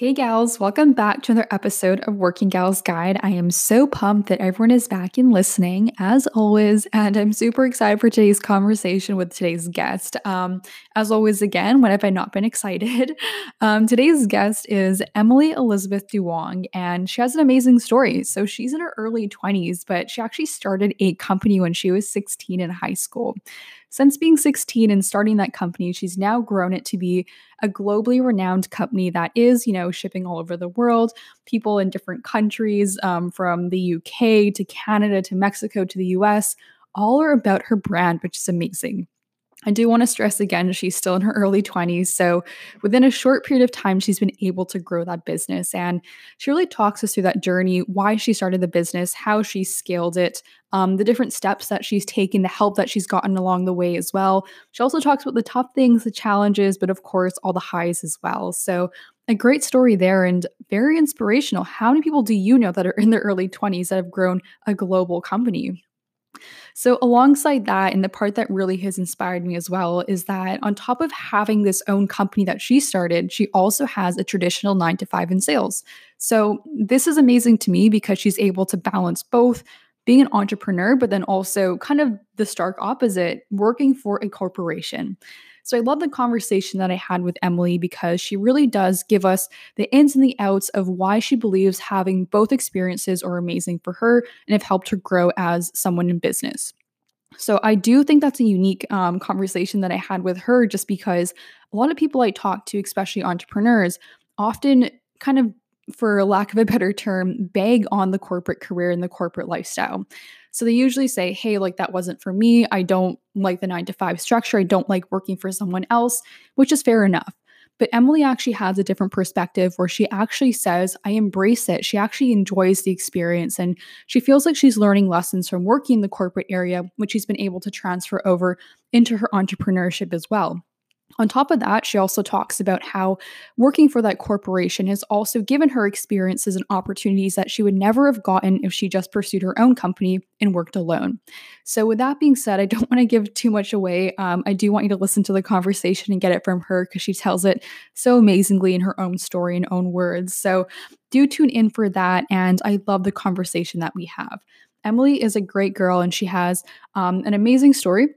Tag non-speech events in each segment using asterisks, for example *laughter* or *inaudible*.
Hey, gals, welcome back to another episode of Working Gals Guide. I am so pumped that everyone is back and listening, as always, and I'm super excited for today's conversation with today's guest. Um, as always, again, when have I not been *laughs* excited? Um, today's guest is Emily Elizabeth Duong, and she has an amazing story. So she's in her early 20s, but she actually started a company when she was 16 in high school. Since being 16 and starting that company, she's now grown it to be a globally renowned company that is, you know, shipping all over the world, people in different countries, um, from the UK to Canada to Mexico to the US, all are about her brand, which is amazing. I do want to stress again, she's still in her early 20s. So, within a short period of time, she's been able to grow that business. And she really talks us through that journey, why she started the business, how she scaled it, um, the different steps that she's taken, the help that she's gotten along the way as well. She also talks about the tough things, the challenges, but of course, all the highs as well. So, a great story there and very inspirational. How many people do you know that are in their early 20s that have grown a global company? So, alongside that, and the part that really has inspired me as well is that on top of having this own company that she started, she also has a traditional nine to five in sales. So, this is amazing to me because she's able to balance both being an entrepreneur, but then also kind of the stark opposite, working for a corporation. So I love the conversation that I had with Emily because she really does give us the ins and the outs of why she believes having both experiences are amazing for her and have helped her grow as someone in business. So I do think that's a unique um, conversation that I had with her just because a lot of people I talk to, especially entrepreneurs, often kind of for lack of a better term, beg on the corporate career and the corporate lifestyle. So they usually say, hey, like that wasn't for me. I don't like the nine to five structure. I don't like working for someone else, which is fair enough. But Emily actually has a different perspective where she actually says, I embrace it. She actually enjoys the experience and she feels like she's learning lessons from working in the corporate area, which she's been able to transfer over into her entrepreneurship as well. On top of that, she also talks about how working for that corporation has also given her experiences and opportunities that she would never have gotten if she just pursued her own company and worked alone. So, with that being said, I don't *laughs* want to give too much away. Um, I do want you to listen to the conversation and get it from her because she tells it so amazingly in her own story and own words. So, do tune in for that. And I love the conversation that we have. Emily is a great girl and she has um, an amazing story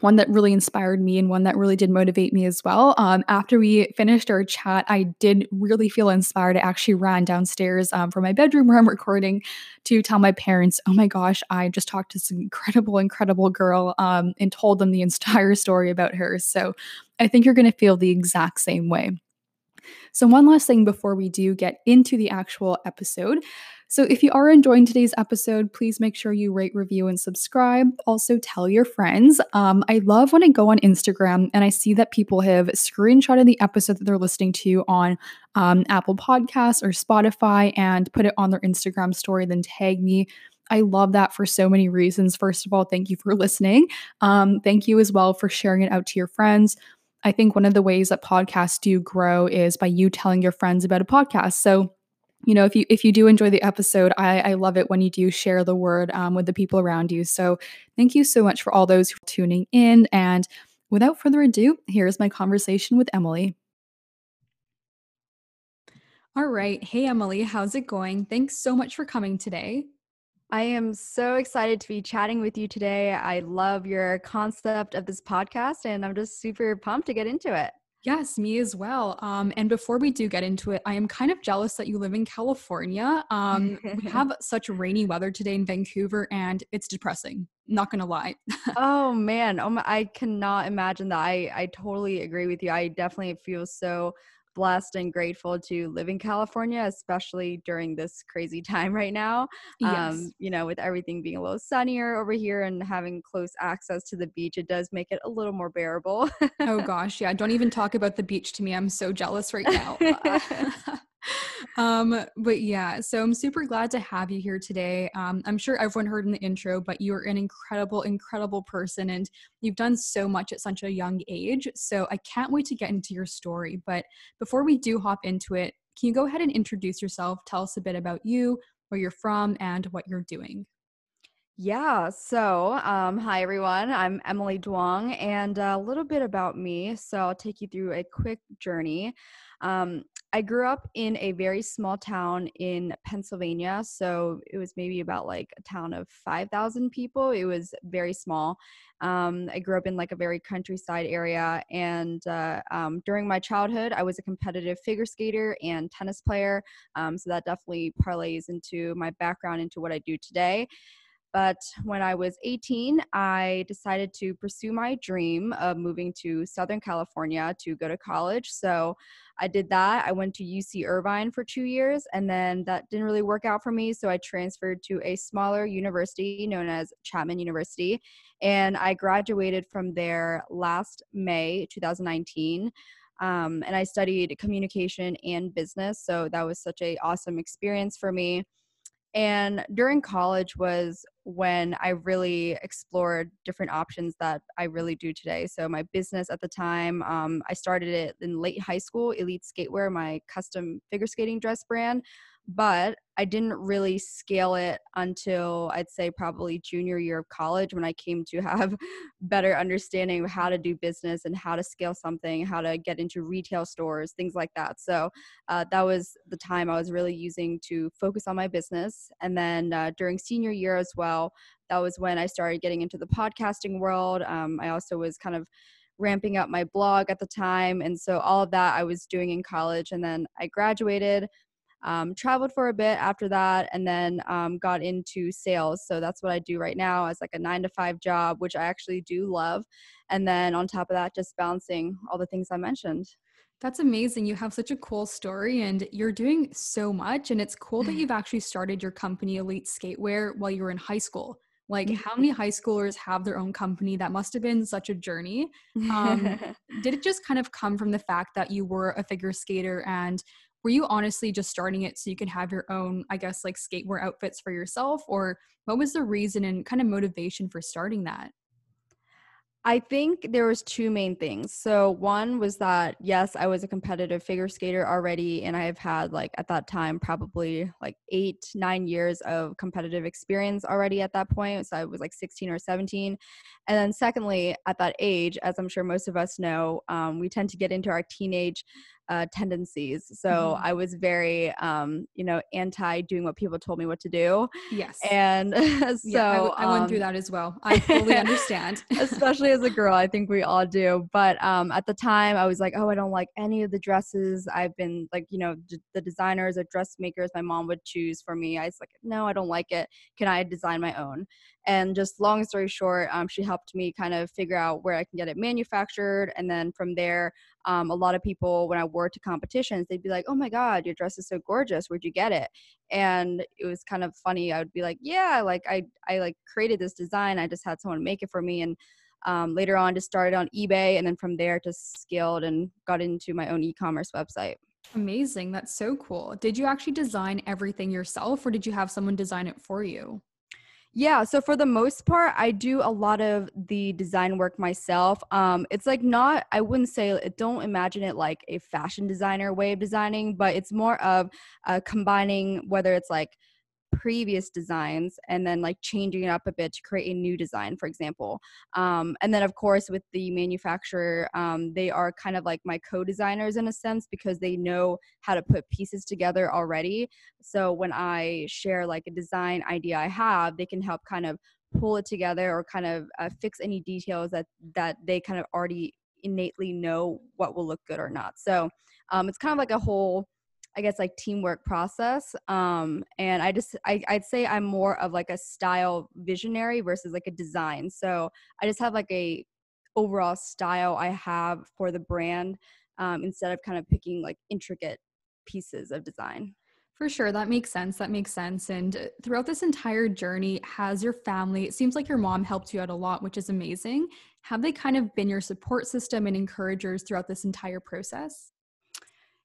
one that really inspired me and one that really did motivate me as well. Um, after we finished our chat, I did really feel inspired. I actually ran downstairs um, from my bedroom where I'm recording to tell my parents, oh my gosh, I just talked to this incredible, incredible girl um, and told them the *laughs* entire story about her. So I think you're going to feel the exact same way. So, one last thing before we do get into the actual episode. So, if you are enjoying today's episode, please make sure you rate, review, and subscribe. Also, tell your friends. Um, I love when I go on Instagram and I see that people have screenshotted the episode that they're listening to on um, Apple Podcasts or Spotify and put it on their Instagram story, then tag me. I love that for so many reasons. First of all, thank you for *laughs* listening. Um, thank you as well for sharing it out to your friends. I think one of the ways that podcasts do grow is by you telling your friends about a podcast. So, you know if you if you do enjoy the episode i i love it when you do share the word um, with the people around you. So thank you so much for all those who are tuning in. And without further ado here's my conversation with emily. All right. Hey emily how's it going? Thanks so much for coming today. I am so excited to be chatting with you today. I love your concept of this podcast, and I'm just super pumped to get into it. Yes, me as well. Um, and before we do get into it, I am kind of jealous that you live in California. Um, *laughs* we have such rainy weather today in Vancouver, and it's depressing. Not gonna lie. *laughs* oh man, oh my, I cannot imagine that. I I totally agree with you. I definitely feel so blessed and grateful to live in California, especially during this crazy *laughs* time right now. Yes. Um, you know, with everything being a little sunnier over here and having close access to the beach, it does make it a little more bearable. oh *laughs* gosh, yeah. Don't even talk about the beach to me. I'm so jealous right now. *laughs* um, but yeah, so I'm super glad to have you here today. Um, I'm sure everyone heard in the intro, but you're an incredible, incredible person and you've done so much at such a young age. So I can't wait to get into your story. But before we do hop into it, can you go ahead and introduce yourself? Tell us a bit about you, where you're from, and what you're doing. Yeah. So, um, hi everyone. I'm Emily Duong, and a little bit about me. So, I'll take you through a quick journey. Um, I grew up in a very small town in Pennsylvania. So it was maybe about like a town of 5,000 people. It was very small. Um, I grew up in like a very countryside area. And uh, um, during my childhood, I was a competitive figure skater and tennis player. Um, so that definitely parlays into my background, into what I do today. But when I was 18, I decided to pursue my dream of moving to Southern California to go to college. So I did that. I went to UC Irvine for two years, and then that didn't really work out for me. So I transferred to a smaller university known as Chapman University. And I graduated from there last May 2019. Um, and I studied communication and business. So that was such a awesome experience for me and during college was when i really explored different options that i really do today. So my business at the time um, i started it in late high school elite skatewear my custom figure skating dress brand. But I didn't really scale it until I'd say probably junior year of college when I came to *laughs* have better understanding of how to do business and how to scale something, how to get into retail stores, things like that. So uh, that was the time I was really using to focus on my business. And then uh, during senior year as well, that was when I started getting into the podcasting world. Um, I also was kind of ramping up my blog at the time. And so all of that I was doing in college. And then I graduated um, traveled for a bit after that and then um, got into sales so that's what i do right now as like a nine to five job which i actually do love and then on top of that just balancing all the things i mentioned that's amazing. You have such a cool story and you're doing so much. And it's cool that *laughs* you've actually started your company, Elite Skatewear, while you were in high school. Like, mm-hmm. how many high schoolers have their own company? That must have been such a journey. *laughs* Um, did it just kind of come from the fact that you were a figure skater and were you honestly just starting it so you could have your own i guess like skatewear outfits for yourself or what was the reason and kind of motivation for starting that I think there was two main things. So one was that yes, I was a competitive figure skater already and I have had like at that time probably like 8 9 years of competitive experience already at that point. So I was like 16 or 17. And then secondly, at that age, as I'm sure most of us know, um, we tend to get into our teenage uh, tendencies. So mm-hmm. I was very, um, you know, anti doing what people told me what to do. Yes. And so *laughs* yeah, I, w- I went um, through that as well. I fully *laughs* understand. especially as a girl, I think we all do. But um, at the time, I was like, oh, I don't like any of the dresses. I've been like, you know, d- the designers or dressmakers my mom would choose for me. I was like, no, I don't like it. Can I design my own? And just long story short, um, she helped me kind of figure out where I can get it manufactured. And then from there, um, a lot of people, when I wore to competitions, they'd be like, oh my God, your dress is so gorgeous. Where'd you get it? And it was kind of funny. I would be like, yeah, like I, I like created this design. I just had someone make it for me. And um, later on just started on eBay. And then from there just scaled and got into my own e-commerce website. Amazing. That's so cool. Did you actually design everything yourself or did you have someone design it for you? Yeah, so for the most part, I do a lot of the design work myself. Um, it's like not, I wouldn't say, it don't imagine it like a fashion designer way of designing, but it's more of uh, combining whether it's like previous designs and then like changing it up a bit to create a new design for example. Um, and then of course with the manufacturer um, they are kind of like my co-designers in a sense because they know how to put pieces together already. So when i share like a design idea i have they can help kind of pull it together or kind of uh, fix any details that that they kind of already innately know what will look good or not. So um, it's kind of like a whole I guess like teamwork process. Um, and I just I, I'd say I'm more of like a style visionary versus like a design. So I just have like a overall style I have for the brand um, instead of kind of picking like intricate pieces of design. For sure, that makes sense. That makes sense. And uh, throughout this entire journey, has your family, it seems like your mom helped you out a lot, which is amazing. Have they kind of been your support system and encouragers throughout this entire process?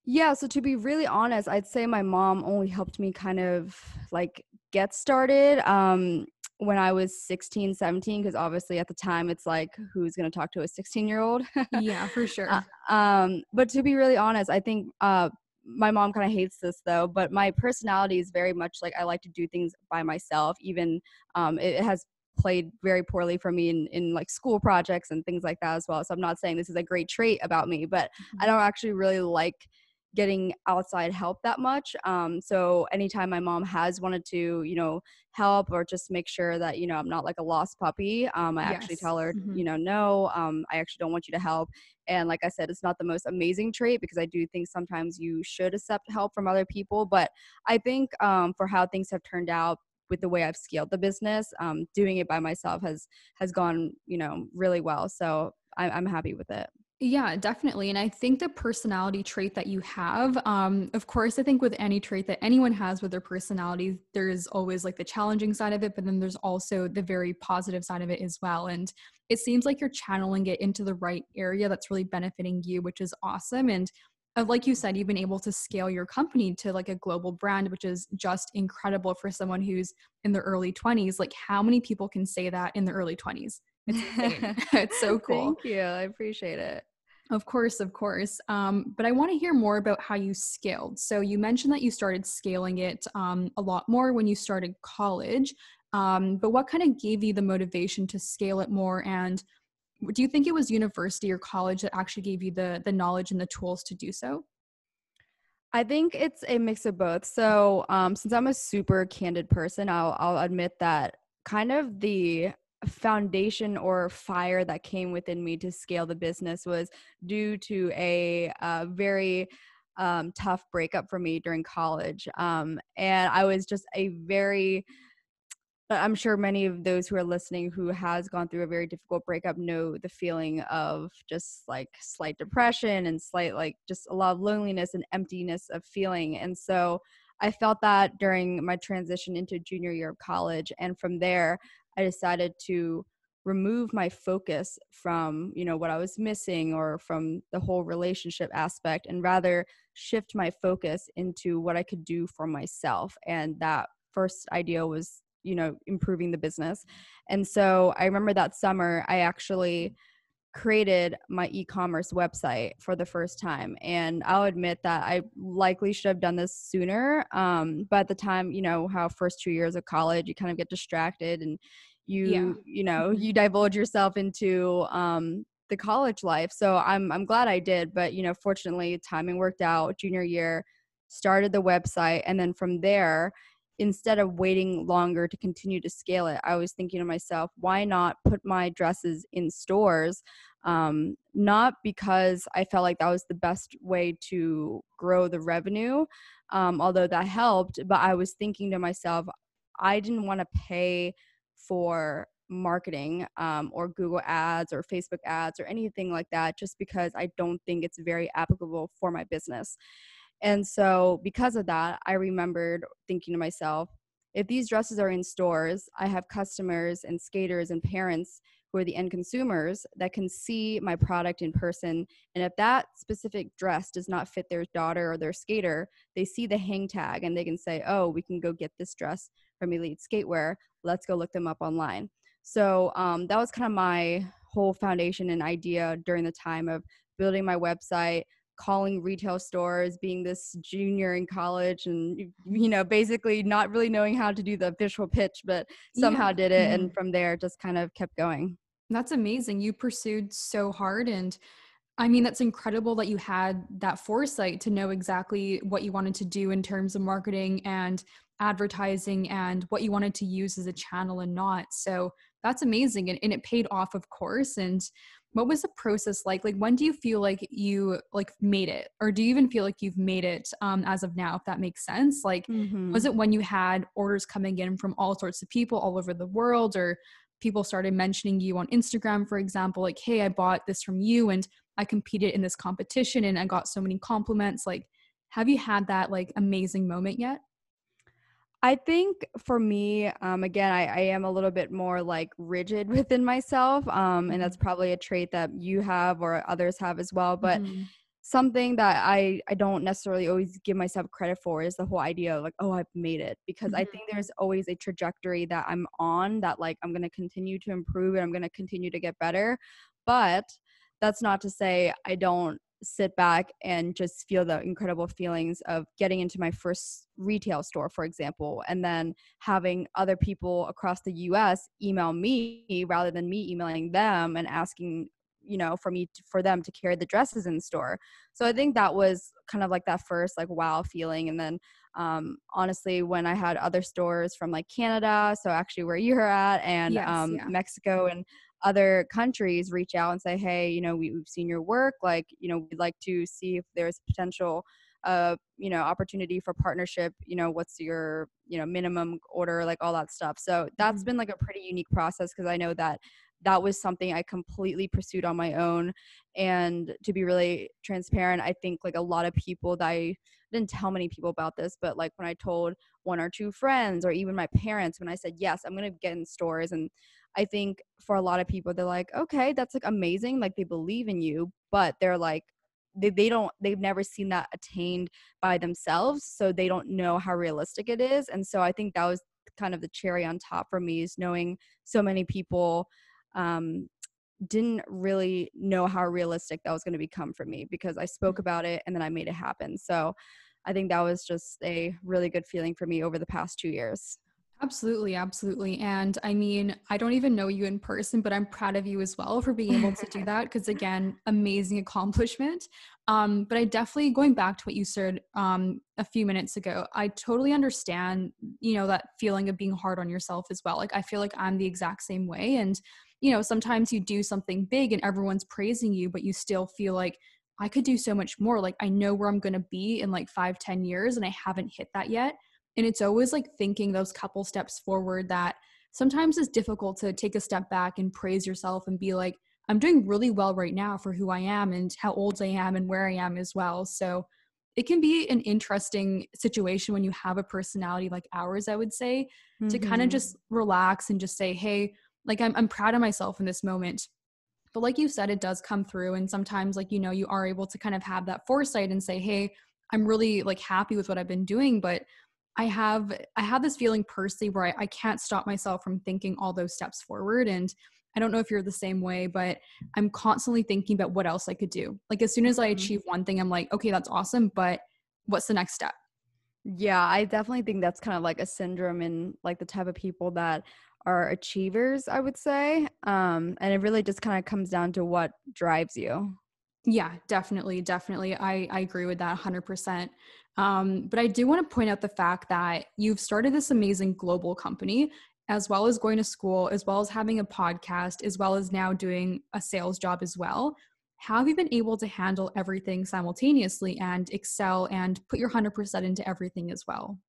Yeah, so to be really honest, I'd say my mom only helped me kind of like get started um, when I was 16, 17, because obviously at the time it's like, who's going to talk to a 16 year old? yeah, for *laughs* sure. Uh, um, but to be really honest, I think uh, my mom kind of hates this though, but my personality is very much like I like to do things by myself. Even um, it has played very poorly for me in, in like school projects and things like that as well. So I'm not saying this is a great trait about me, but mm-hmm. I don't actually really like getting outside help that much. Um, so anytime my mom has wanted to, you know, help or just make sure that you know I'm not like a lost puppy, um, I yes. actually tell her, mm-hmm. you know, no, um, I actually don't want you to help. And like I said, it's not the most amazing trait because I do think sometimes you should accept help from other people. But I think um, for how things have turned out, with the way I've scaled the business, um, doing it by myself has has gone, you know, really well. So I, I'm happy with it. Yeah, definitely. And I think the personality trait that you have, um, of course, I think with any trait that anyone has with their personality, there's always like the challenging side of it, but then there's also the very positive side of it as well. And it seems like you're channeling it into the right area that's really benefiting you, which is awesome. And uh, like you said, you've been able to scale your company to like a global brand, which is just incredible for someone who's in their early 20s. Like, how many people can say that in the early 20s? It's *laughs* it's so *laughs* cool. Thank you. I appreciate it. Of course, of course. Um, but I want to hear more about how you scaled. So you mentioned that you started scaling it um, a lot more when you started college. Um, but what kind of gave you the motivation to scale it more? And do you think it was university or college that actually gave you the the knowledge and the tools to do so? I think it's a mix of both. So um, since I'm a super candid person, I'll I'll admit that kind of the foundation or fire that came within me to scale the business was due to a, a very um, tough breakup for me during college. Um, and I was just a very, I'm sure many of those who are listening who has gone through a very difficult breakup know the feeling of just like slight depression and slight like just a lot of loneliness and emptiness of feeling. And so I felt that during my transition into junior year of college. And from there, I decided to remove my focus from you know what i was missing or from the whole relationship aspect and rather shift my focus into what i could do for myself. And that first idea was you know improving the business. And so i remember that summer i actually created my e-commerce website for the first time and i'll admit that i likely should have done this sooner um, but at the time you know how first two years of college you kind of get distracted and you yeah. you know mm-hmm. you divulge yourself into um, the college life so i'm i'm glad i did but you know fortunately timing worked out junior year started the website and then from there instead of waiting longer to continue to scale it i was thinking to myself why not put my dresses in stores um, not because i felt like that was the best way to grow the revenue um, although that helped but i was thinking to myself i didn't want to pay for marketing um, or Google ads or Facebook ads or anything like that, just because I don't think it's very applicable for my business. And so, because of that, I remembered thinking to myself, if these dresses are in stores, I have customers and skaters and parents who are the end consumers that can see my product in person. And if that specific dress does not fit their daughter or their skater, they see the hang tag and they can say, oh, we can go get this dress from Elite Skatewear. Let's go look them up online. So um, that was kind of my whole foundation and idea during the time of building my website calling retail stores being this junior in college and you know basically not really knowing how to do the visual pitch but somehow yeah. did it mm-hmm. and from there just kind of kept going that's amazing you pursued so hard and I mean, that's incredible that you had that foresight to know exactly what you wanted to do in terms of marketing and advertising and what you wanted to use as a channel and not. So that's amazing. And, and it paid off, of course. And what was the process like? Like, when do you feel like you like made it? Or do you even feel like you've made it um, as of now, if that makes sense? Like, mm-hmm. was it when you had orders coming in from all sorts of people all over the world or people started mentioning you on Instagram, for example, like, hey, I bought this from you and I competed in this competition and I got so many compliments. Like, have you had that like amazing moment yet? I think for me, um, again, I, I, am a little bit more like rigid *laughs* within myself. Um, and that's mm-hmm. probably a trait that you have or others have as well. But mm-hmm. something that I, I don't necessarily always give myself credit for is the whole idea of like, oh, I've made it. Because mm-hmm. I think there's always a trajectory that I'm on that like I'm going to continue to improve and I'm going to continue to get better. But that's not to say I don't sit back and just feel the incredible feelings of getting into my first retail store, for example, and then having other people across the US email me rather than me emailing them and asking you know for me to, for them to carry the dresses in store so i think that was kind of like that first like wow feeling and then um, honestly when i had other stores from like canada so actually where you're at and yes, um, yeah. mexico and other countries reach out and say hey you know we, we've seen your work like you know we'd like to see if there's potential uh you know opportunity for partnership you know what's your you know minimum order like all that stuff so that's mm-hmm. been like a pretty unique process because i know that that was something I completely pursued on my own. And to be really transparent, I think like a lot of people that I didn't tell many people about this, but like when I told one or two friends or even my parents, when I said, yes, I'm going to get in stores. And I think for a lot of people, they're like, okay, that's like amazing. Like they believe in you, but they're like, they, they don't they've never seen that attained by themselves so they don't know how realistic it is and so i think that was kind of the cherry on top for me is knowing so many people um, didn't really know how realistic that was going to become for me because I spoke mm. about it and then I made it happen. So I think that was just a really good feeling for me over the past two years. Absolutely, absolutely. And I mean, I don't even know you in person, but I'm proud of you as well for being able to do *laughs* that because again, amazing accomplishment. Um, but I definitely going back to what you said um, a few minutes ago, I totally understand, you know, that feeling of being hard on yourself as well. Like I feel like I'm the exact same way. And you know, sometimes you do something big and everyone's praising you, but you still feel like I could do so much more. Like I know where I'm going to be in like five, ten years and I haven't hit that yet. And it's always like thinking those couple steps forward that sometimes it's difficult to take a step back and praise yourself and be like, I'm doing really well right now for who I am and how old I am and where I am as well. So it can be an interesting situation when you have a personality like ours, I would say, mm-hmm. to kind of just relax and just say, hey, like I'm, I'm proud of myself in this moment but like you said it does come through and sometimes like you know you are able to kind of have that foresight and say hey i'm really like happy with what i've been doing but i have i have this feeling personally where I, I can't stop myself from thinking all those steps forward and i don't know if you're the same way but i'm constantly thinking about what else i could do like as soon as i mm-hmm. achieve one thing i'm like okay that's awesome but what's the next step yeah, I definitely think that's kind of like a syndrome in like the type of people that are achievers, I would say. Um, and it really just kind of comes down to what drives you. Yeah, definitely, definitely. I, I agree with that 100%. Um, but I do want to point out the fact that you've started this amazing global company, as well as going to school, as well as having a podcast, as well as now doing a sales job as well. How have you been able to handle everything simultaneously and excel and put your 100% into everything as well?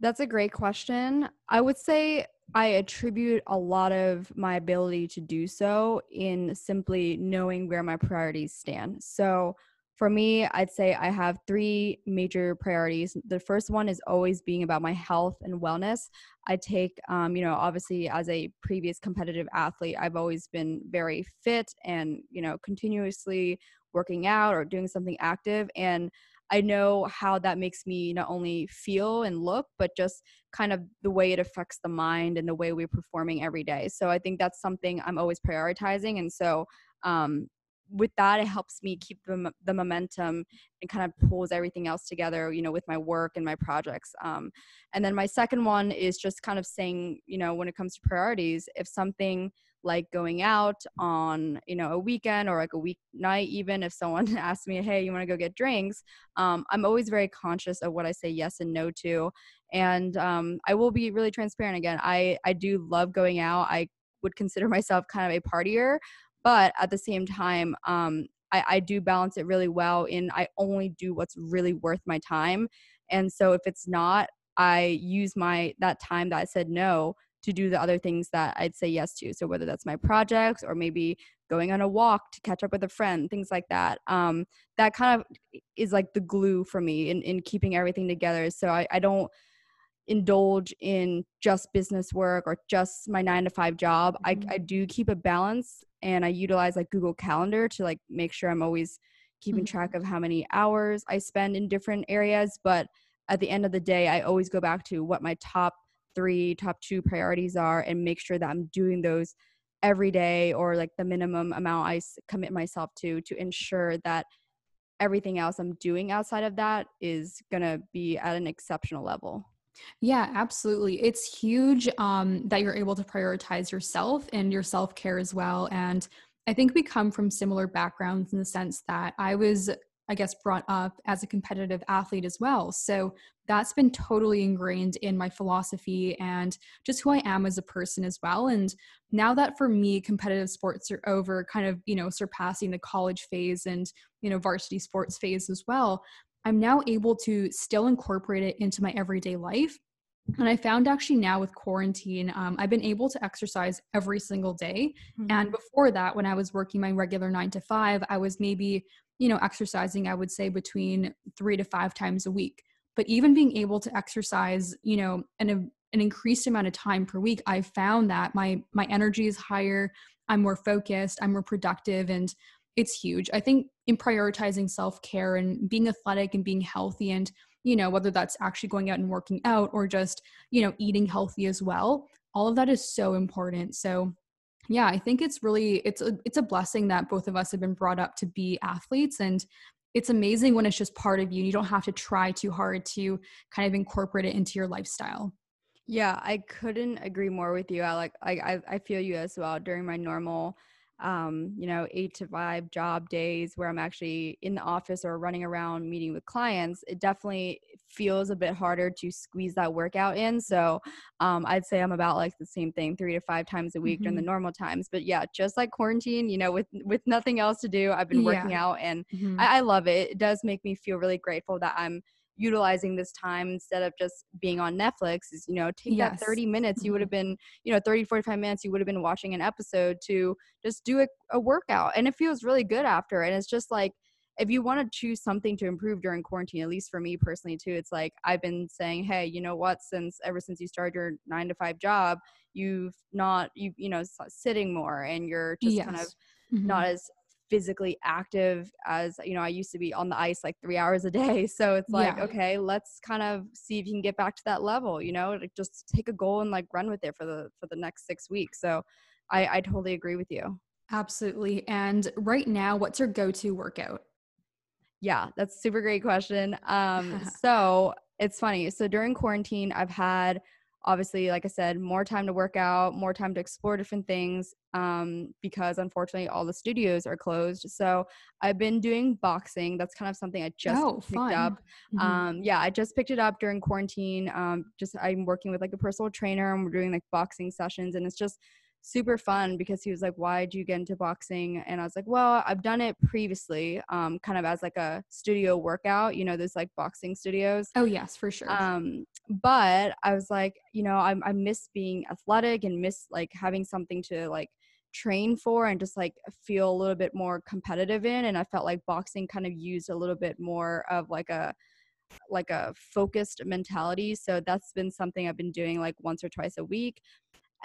That's a great question. I would say I attribute a lot of my ability to do so in simply knowing where my priorities stand. So, for me, I'd say I have three major priorities. The first one is always being about my health and wellness. I take, um, you know, obviously as a previous competitive athlete, I've always been very fit and, you know, continuously working out or doing something active. And I know how that makes me not only feel and look, but just kind of the way it affects the mind and the way we're performing every day. So I think that's something I'm always prioritizing. And so um, with that, it helps me keep the, the momentum and kind of pulls everything else together, you know, with my work and my projects. Um, and then my second one is just kind of saying, you know, when it comes to priorities, if something like going out on you know a weekend or like a weeknight even if someone *laughs* asks me hey you want to go get drinks? Um, i'm always very conscious of what i say yes and no to and um, i will be really transparent again i i do love going out i would consider myself kind of a partier but at the same time um, I, I do balance it really well in i only do what's really worth my time and so if it's not i use my that time that i said no to do the other things that I'd say yes to. So whether that's my projects or maybe going on a walk to catch up with a friend, things like that. Um, that kind of is like the glue for me in, in keeping everything together. So I, I don't indulge in just business work or just my nine to five job. Mm-hmm. I, I do keep a balance and I utilize like Google Calendar to like make sure I'm always keeping mm-hmm. track of how many hours I spend in different areas. But at the end of the day, I always go back to what my top three, top two priorities are and make sure that I'm doing those every day or like the minimum amount I commit myself to to ensure that everything else I'm doing outside of that is to be at an exceptional level. Yeah, absolutely. It's huge um, that you're able to prioritize yourself and your self care as well. And I think we come from similar backgrounds in the sense that I was, I guess, brought up as a competitive athlete as well. So that's been totally ingrained in my philosophy and just who I am as a person as well. And now that for me, competitive sports are over, kind of, you know, surpassing the college phase and, you know, varsity sports phase as well, I'm now able to still incorporate it into my everyday life. And I found actually now with quarantine, um, I've been able to exercise every single day. Mm-hmm. And before that, when I was working my regular nine to five, I was maybe, you know, exercising, I would say between three to five times a week. But even being able to exercise, you know, an, an increased amount of time per week, I found that my my energy is higher. I'm more focused. I'm more productive, and it's huge. I think in prioritizing self care and being athletic and being healthy, and, you know, whether that's actually going out and working out or just, you know, eating healthy as well, all of that is so important. So, yeah, I think it's really it's a it's a blessing that both of us have been brought up to be athletes and it's amazing when it's just part of you. You don't have to try too hard to kind of incorporate it into your lifestyle. Yeah, I couldn't agree more with you. I like I I feel you as well during my normal um, you know, eight to five job days where I'm actually in the office or running around meeting with clients, it definitely feels a bit harder to squeeze that workout in. So um, I'd say I'm about like the same thing, three to five times a week mm-hmm. during the mm-hmm. normal times. But yeah, just like quarantine, you know, with with nothing else to do, I've been working yeah. out, and mm-hmm. I, I love it. It does make me feel really grateful that I'm utilizing this time instead of just being on Netflix is, you know, take yes. that 30 minutes. You would have mm-hmm. been, you know, 30, 45 minutes, you would have been watching an episode to just do a, a workout. And it feels really good after. And it's just like, if you want to choose something to improve during quarantine, at least for me personally too, it's like I've been saying, hey, you know what? Since ever since you started your nine to five job, you've not you you know sitting more and you're just yes. kind of mm-hmm. not as physically active as you know i used to be on the ice like three hours a day. *laughs* So it's like yeah. okay let's kind of see if you can get back to that level you know like just take a goal and like run with it for the for the next six weeks. So i i totally agree with you. Absolutely. And right now what's your go-to workout? Yeah that's super great question. Um *laughs* so it's funny. So during quarantine i've had obviously like i said more time to work out more time to explore different things um, because unfortunately all the studios are closed so i've been doing boxing that's kind of something i just oh, picked fun. up mm-hmm. um, yeah i just picked it up during quarantine um, just i'm working with like a personal trainer and we're doing like boxing sessions and it's just super fun because he was like, why did you get into boxing? And I was like, well, I've done it previously, um, kind of as like a studio workout, you know, there's like boxing studios. Oh, yes, for sure. Um, but I was like, you know, I, I miss being athletic and miss like having something to like train for and just like feel a little bit more competitive in. And I felt like boxing kind of used a little bit more of like a, like a focused mentality. So that's been something I've been doing like once or twice a week.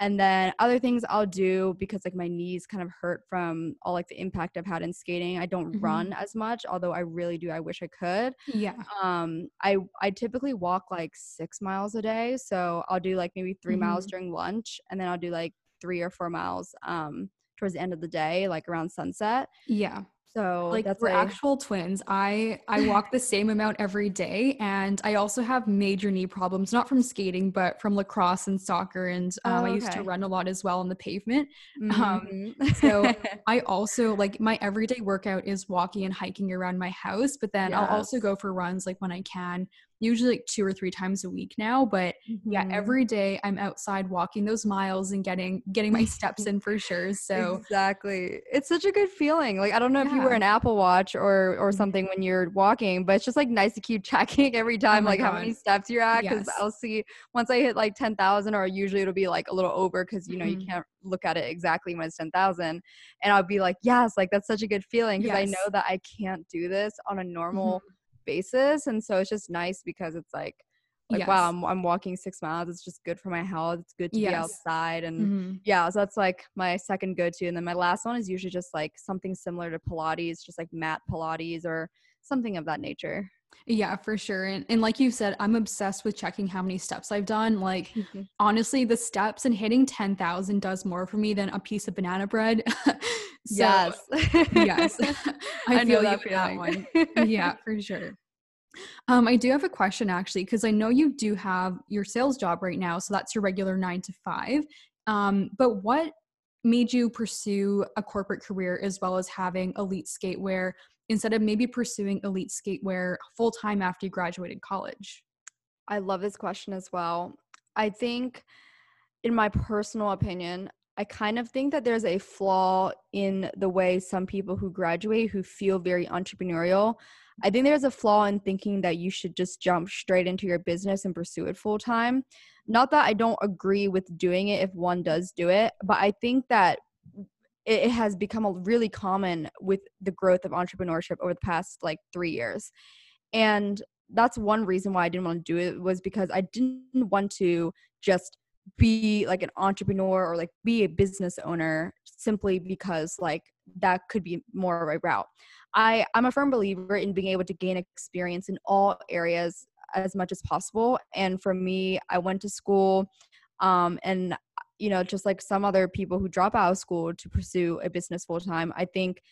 And then other things I'll do because like my knees kind of hurt from all like the impact I've had in skating. I don't mm-hmm. run as much, although I really do. I wish I could. Yeah. Um, I I typically walk like six miles a day, so I'll do like maybe 3 mm-hmm. miles during lunch, and then I'll do like three or four miles um towards the end of the day, like around sunset. Yeah. So like we're actual twins. I I walk the same amount every day, and I also have major knee problems, not from skating, but from lacrosse and soccer. And um, oh, okay. I used to run a lot as well on the pavement. Um, mm-hmm. Um, so *laughs* I also like my everyday workout is walking and hiking around my house, but then yes. I'll also go for runs like when I can usually like two or three times a week now but mm-hmm. yeah every day i'm outside walking those miles and getting getting my steps in for sure so exactly it's such a good feeling like i don't know yeah. if you wear an apple watch or or mm-hmm. something when you're walking but it's just like nice to keep *laughs* checking every oh time oh like God. how many steps you're at because yes. i'll see once i hit like 10000 or usually it'll be like a little over because you know mm-hmm. you can't look at it exactly when it's 10,000 and I'll be like yes like that's such a good feeling because yes. I know that I can't do this on a normal basis and so it's just nice because it's like like yes. wow I'm, I'm walking six miles it's just good for my health it's good to yes. be outside and mm-hmm. yeah so that's like my second go-to and then my last one is usually just like something similar to pilates just like mat pilates or something of that nature yeah, for sure. And, and like you said, I'm obsessed with checking how many steps I've done. Like, mm-hmm. honestly, the steps and hitting 10,000 does more for me than a piece of banana bread. *laughs* so, yes. yes. *laughs* *laughs* I, I feel that, for that one. yeah, for sure. Um, I do have a question actually, because I know you do have your sales job right now, so that's your regular nine to five. Um, but what made you pursue a corporate career as well as having elite skatewear instead of maybe pursuing elite skatewear full time after you graduated college? I love this question as well. I think, in my personal opinion, I kind of think that there's a flaw in the way some people who graduate who feel very entrepreneurial. I think there's a flaw in thinking that you should just jump straight into your business and pursue it full time. Not that I don't agree with doing it if one does do it, but I think that it has become a really common with the growth of entrepreneurship over the past like 3 years. And that's one reason why I didn't want to do it was because I didn't want to just be like an entrepreneur or like be a business owner simply because like that could be more of a route. I I'm a firm believer in being able to gain experience in all areas as much as possible. And for me, I went to school um, and you know just like some other people who drop out of school to pursue a business full time, I think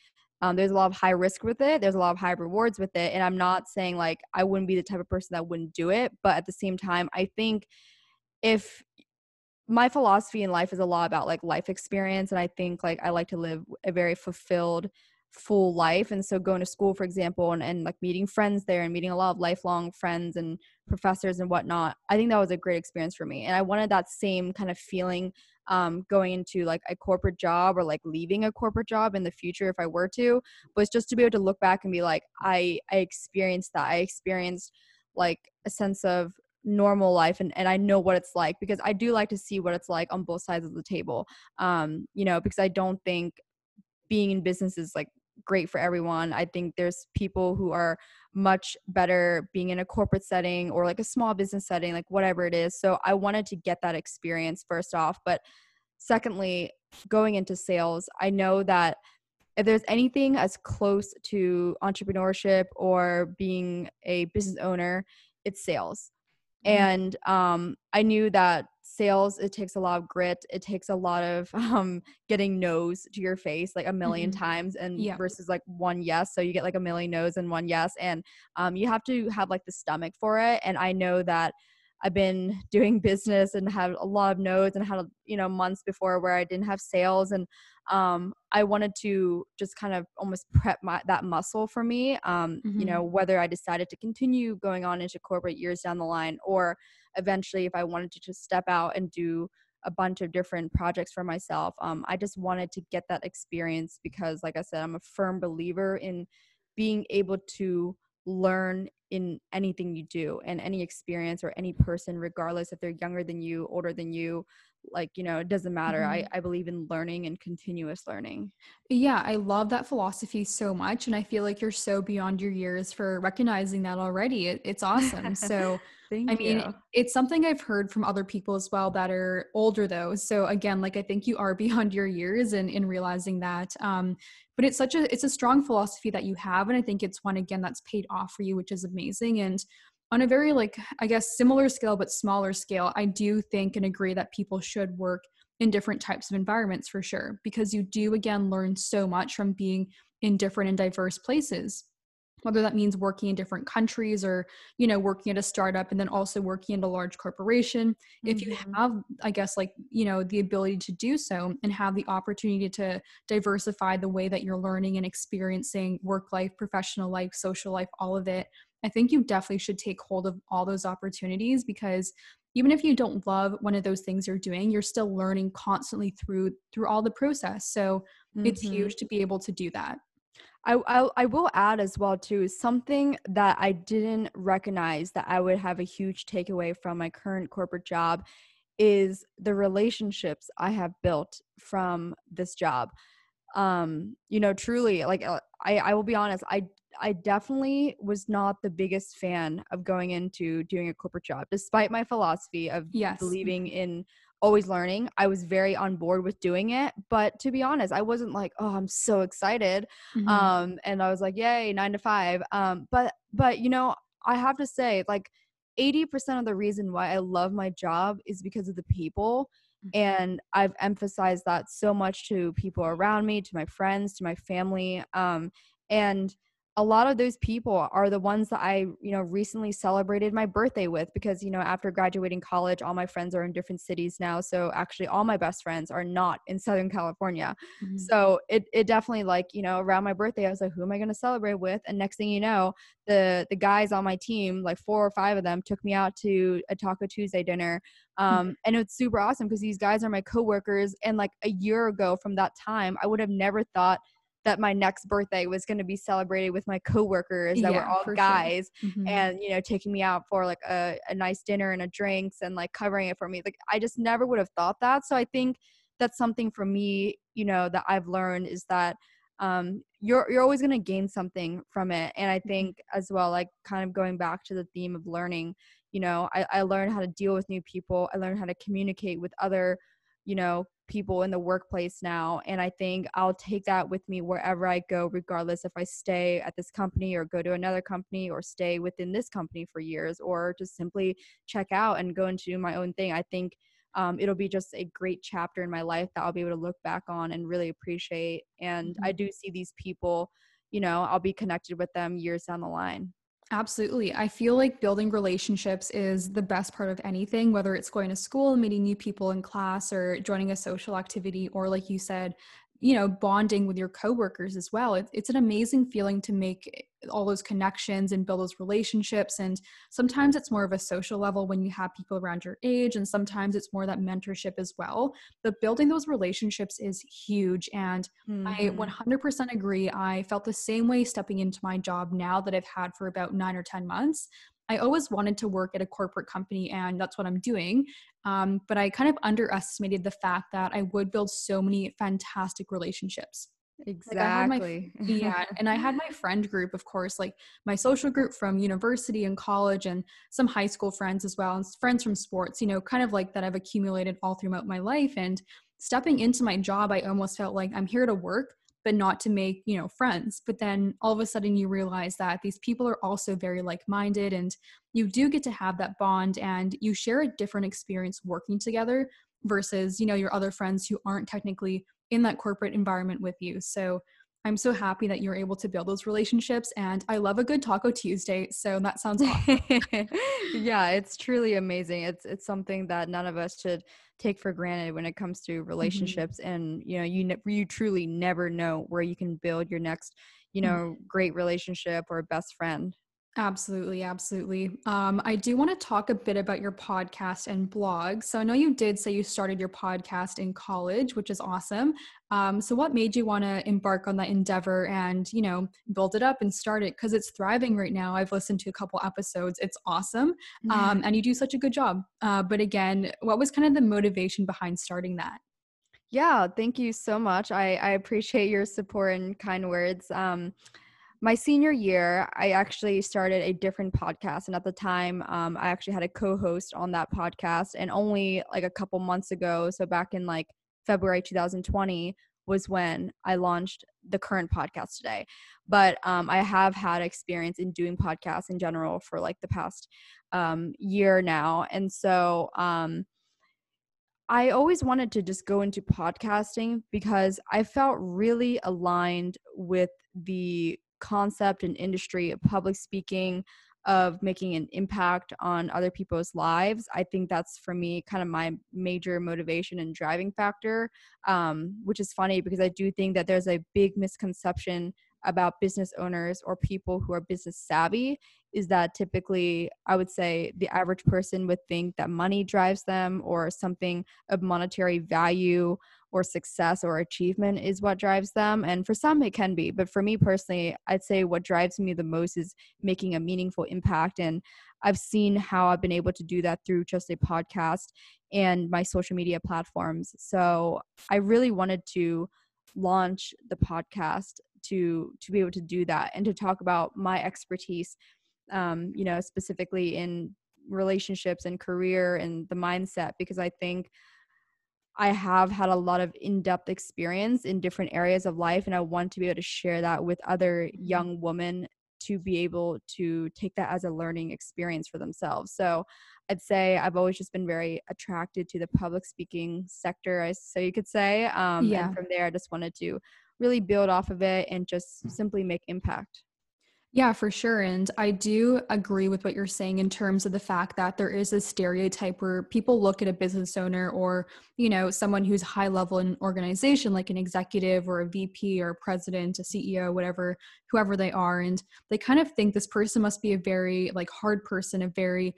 um, there's a lot of high risk with it. There's a lot of high rewards with it. And I'm not saying like I wouldn't be the type of person that wouldn't do it, but at the same time, I think if my philosophy in life is a lot about like life experience and i think like i like to live a very fulfilled full life and so going to school for example and, and like meeting friends there and meeting a lot of lifelong friends and professors and whatnot i think that was a great experience for me and i wanted that same kind of feeling um, going into like a corporate job or like leaving a corporate job in the future if i were to was just to be able to look back and be like i i experienced that i experienced like a sense of normal life and, and I know what it's like because I do like to see what it's like on both sides of the table. Um, you know, because I don't think being in business is like great for everyone. I think there's people who are much better being in a corporate setting or like a small business setting, like whatever it is. So I wanted to get that experience first off. But secondly, going into sales, I know that if there's anything as close to entrepreneurship or being a business owner, it's sales. Mm-hmm. and um, i knew that sales it takes a lot of grit it takes a lot of *laughs* um, getting no's to your face like a 1000000 mm-hmm. times and yeah. versus like one yes so you get like a million no's and one yes and um, you have to have like the stomach for it and i know that I've been *laughs* doing business and had a lot of no's and had you know months before where I didn't have sales and um, I wanted to just kind of almost prep my, that muscle for me. Um, mm-hmm. You know whether I decided to continue going on into corporate years down the line or eventually if I wanted to just step out and do a bunch of different projects for myself. Um, I just wanted to get that experience because, like I said, I'm a firm believer in being able to learn in anything you do and any experience or any person regardless if they're younger than you older than you like you know it doesn't matter. Mm-hmm. I, I believe in learning and continuous learning. Yeah i love that philosophy so much and i feel like you're so beyond your years for recognizing that already. It, it's awesome. So *laughs* i mean you. it's something i've heard from other people as well that are older though. So again like i think you are *laughs* beyond your years and in realizing that um but it's such a it's a strong philosophy that you have and i think it's one again that's paid off for you which is amazing and on a very like i guess similar scale but smaller scale i do think and agree that people should work in different types of environments for sure because you do again learn so much from being in different and diverse places whether that means working in different countries or you know working at a startup and then also working in a large corporation mm-hmm. if you mm-hmm. have i guess like you know the ability to do so and have the opportunity to diversify the way that you're learning and experiencing work life professional life social life all of it i think you definitely should take hold of all those opportunities because even if you don't love one of those things you're doing you're still learning constantly through through all the process so mm-hmm. it's huge to be able to do that I, I, I will add as well too something that I didn't recognize that I would have a huge takeaway from my current corporate job is the relationships I have built from this job. Um, you know, truly, like uh, I, I will be honest, I I definitely was not the biggest fan of going into doing a corporate job, despite my philosophy of yes. believing in always learning. I was very on board with doing it, but to be honest, I wasn't like, "Oh, I'm so excited." Mm-hmm. Um and I was like, "Yay, 9 to 5." Um but but you know, I have to say like 80% of the reason why I love my job is because of the people. Mm-hmm. And I've emphasized that so much to people around me, to my friends, to my family. Um and a lot of those people are the ones that I, you know, recently celebrated my birthday with because, you know, after graduating college, all my friends are in different cities now. So actually all my best friends are not in Southern California. Mm-hmm. So it it definitely like, you know, around my birthday, I was like, who am I gonna celebrate with? And next thing you know, the the guys on my team, like four or five of them, took me out to a Taco Tuesday dinner. Um, *laughs* and it's super awesome because these guys are my coworkers. And like a year ago from that time, I would have never thought that my next birthday was going to be celebrated with my coworkers that yeah, were all guys sure. mm-hmm. and you know taking me out for like a, a nice dinner and a drinks and like covering it for me like i just never would have thought that so i think that's something for me you know that i've learned is that um, you're you're always going to gain something from it and i mm-hmm. think as well like kind of going back to the theme of learning you know I, I learned how to deal with new people i learned how to communicate with other you know people in the workplace now and i think i'll take that with me wherever i go regardless if i stay at this company or go to another company or stay within this company for years or just simply check out and go into my own thing i think um, it'll be just a great chapter in my life that i'll be able to look back on and really appreciate and mm-hmm. i do see these people you know i'll be connected with them years down the line Absolutely. I feel like building relationships is the best part of anything, whether it's going to school, meeting new people in class, or joining a social activity, or like you said, you know bonding with your coworkers as well it, it's an amazing feeling to make all those connections and build those relationships and sometimes it's more of a social level when you have people around your age and sometimes it's more that mentorship as well but building those relationships is huge and mm-hmm. i 100% agree i felt the same way stepping into my job now that i've had for about 9 or 10 months I always wanted to work at a corporate company, and that's what I'm doing. Um, but I kind of underestimated the fact that I would build so many fantastic relationships. Exactly. Like *laughs* my, yeah. And I had my friend group, of course, like my social group from university and college, and some high school friends as well, and friends from sports, you know, kind of like that I've accumulated all throughout my life. And stepping into my job, I almost felt like I'm here to work, but not to make you know friends but then all of a sudden you realize that these people are also very like-minded and you do get to have that bond and you share a different experience working together versus you know your other friends who aren't technically in that corporate environment with you so I'm so happy that you're able to build those relationships and I love a good taco Tuesday. So that *laughs* sounds awesome. yeah, it's truly amazing. It's it's something that none of us should take for granted when it comes to mm-hmm. relationships mm-hmm. and you know you ne- you truly never know where you can build your next, you mm-hmm. know, mm-hmm. great relationship or best friend. Absolutely, absolutely. Um, I do want to talk a bit about your podcast and blog. So I know you did say you started your podcast in college, which is awesome. Um, so what made you want to embark on that endeavor and you know build it up and start it because it's thriving right now? I've listened to a couple episodes. It's awesome, um, and you do such a good job. Uh, but again, what was kind of the motivation behind starting that? Yeah, thank you so much. I, I appreciate your support and kind words. Um, my senior year, I actually started a different podcast. And at the time, um, I actually had a co host on that podcast. And only like a couple months ago, so back in like February 2020, was when I launched the current podcast today. But um, I have had experience in doing podcasts in general for like the past um, year now. And so, um, I always wanted to just go into podcasting because I felt really aligned with the concept and industry of public speaking of making an impact on other people's lives i think that's for me kind of my major motivation and driving factor um, which is funny because i do think that there's a big misconception about business owners or people who are business savvy is that typically i would say the average person would think that money drives them or something of monetary value or success or achievement is what drives them. And for some, it can be. But for me personally, I'd say what drives me the most is making a meaningful impact. And I've seen how I've been able to do that through just a podcast and my social media platforms. So I really wanted to launch the podcast to to be able to do that and to talk about my expertise um, you know specifically in relationships and career and the mindset because i think I have had a lot of in depth experience in different areas of life, and I want to be able to share that with other mm-hmm. young women to be able to take that as a learning experience for themselves. So I'd say I've always just been very attracted to the public speaking sector, so you could say. Um, yeah. And from there, I just wanted to really build off of it and just mm. simply make impact. Yeah, for sure. And I do agree with what you're saying in terms of the fact that there is a stereotype where people look at a business owner or, you know, someone who's high level in an organization, like an executive or a VP or a president, a CEO, whatever, whoever they are. And they kind of think this person must be a very like hard person, a very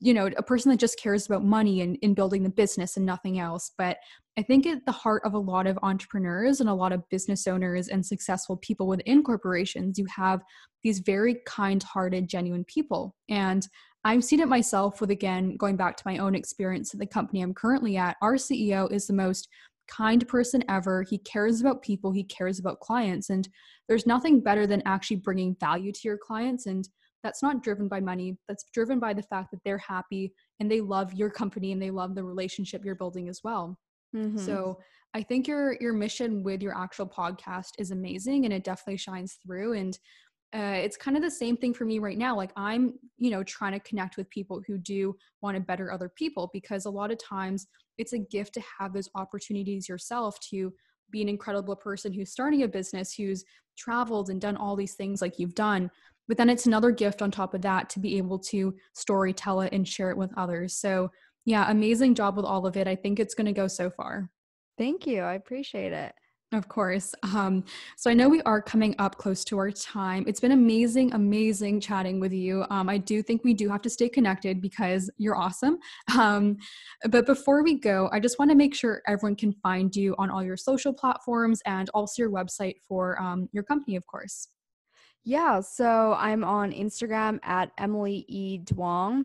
you know a person that just cares about money and in building the business and nothing else but i think at the heart of a lot of entrepreneurs and a lot of business owners and successful people within corporations you have these very kind-hearted genuine people. And i've seen it myself with again going back to my own experience at the company i'm currently at our ceo is the most kind person ever. He cares about people. He cares about clients. And there's nothing better than actually bringing value to your clients. And that's not driven by money that's driven by the fact that they're happy and they love your company and they love the relationship you're building as well mm-hmm. so i think your your mission with your actual podcast is amazing and it definitely shines through and uh, it's kind of the same thing for me right now like i'm you know trying to connect with people who do want to better other people because a lot of times it's a gift to have those opportunities yourself to be an incredible person who's starting a business who's traveled and done all these things like you've done but then it's another gift on top of that to be able to story tell it and share it with others. So, yeah, amazing job with all of it. I think it's going to go so far. Thank you. I appreciate it. Of course. Um, so I know we are coming up close to our time. It's been amazing, amazing chatting with you. Um, I do think we do have to stay connected because you're awesome. *laughs* Um, but before we go, I just want to make sure everyone can find you on all your social platforms and also your website for um, your company, of course. Yeah, so I'm on Instagram at Emily E. Duong.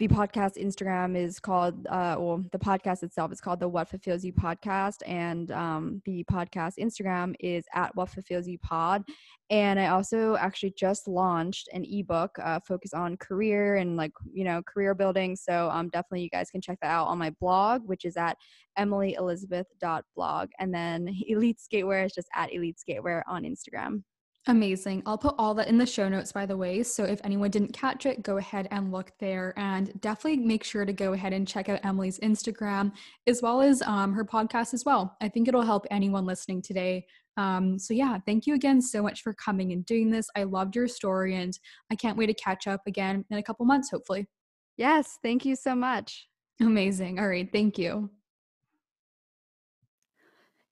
The podcast Instagram is called, uh, well, the podcast itself is called the What Fulfills You podcast, and um, the podcast Instagram is at What Fulfills You Pod. And I also actually just launched an ebook uh, focus on career and like you know career building. So um, definitely you guys can check that out on my blog, which is at emilyelizabeth.blog, and then *laughs* Elite Skatewear is just at Elite Skatewear on Instagram. Amazing. I'll put all that in the show notes, by the way. So if anyone didn't catch it, go ahead and look there. And definitely make sure to go ahead and check out Emily's Instagram as well as um, her podcast as well. I think it'll help anyone listening today. Um, so, yeah, thank you again so much for coming and doing this. I loved your story and I can't wait to catch up again in a couple months, hopefully. Yes. Thank you so much. Amazing. All right. Thank you.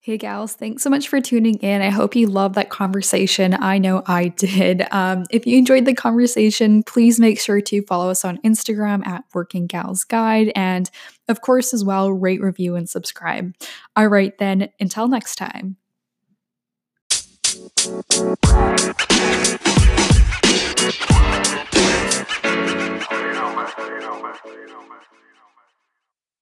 Hey, gals, thanks so much for tuning in. I hope you loved that conversation. I know I *laughs* did. Um, if you enjoyed the conversation, please make sure to follow us on Instagram at Working Gals Guide. And of course, as well, rate, review, and subscribe. All right, then, until next time.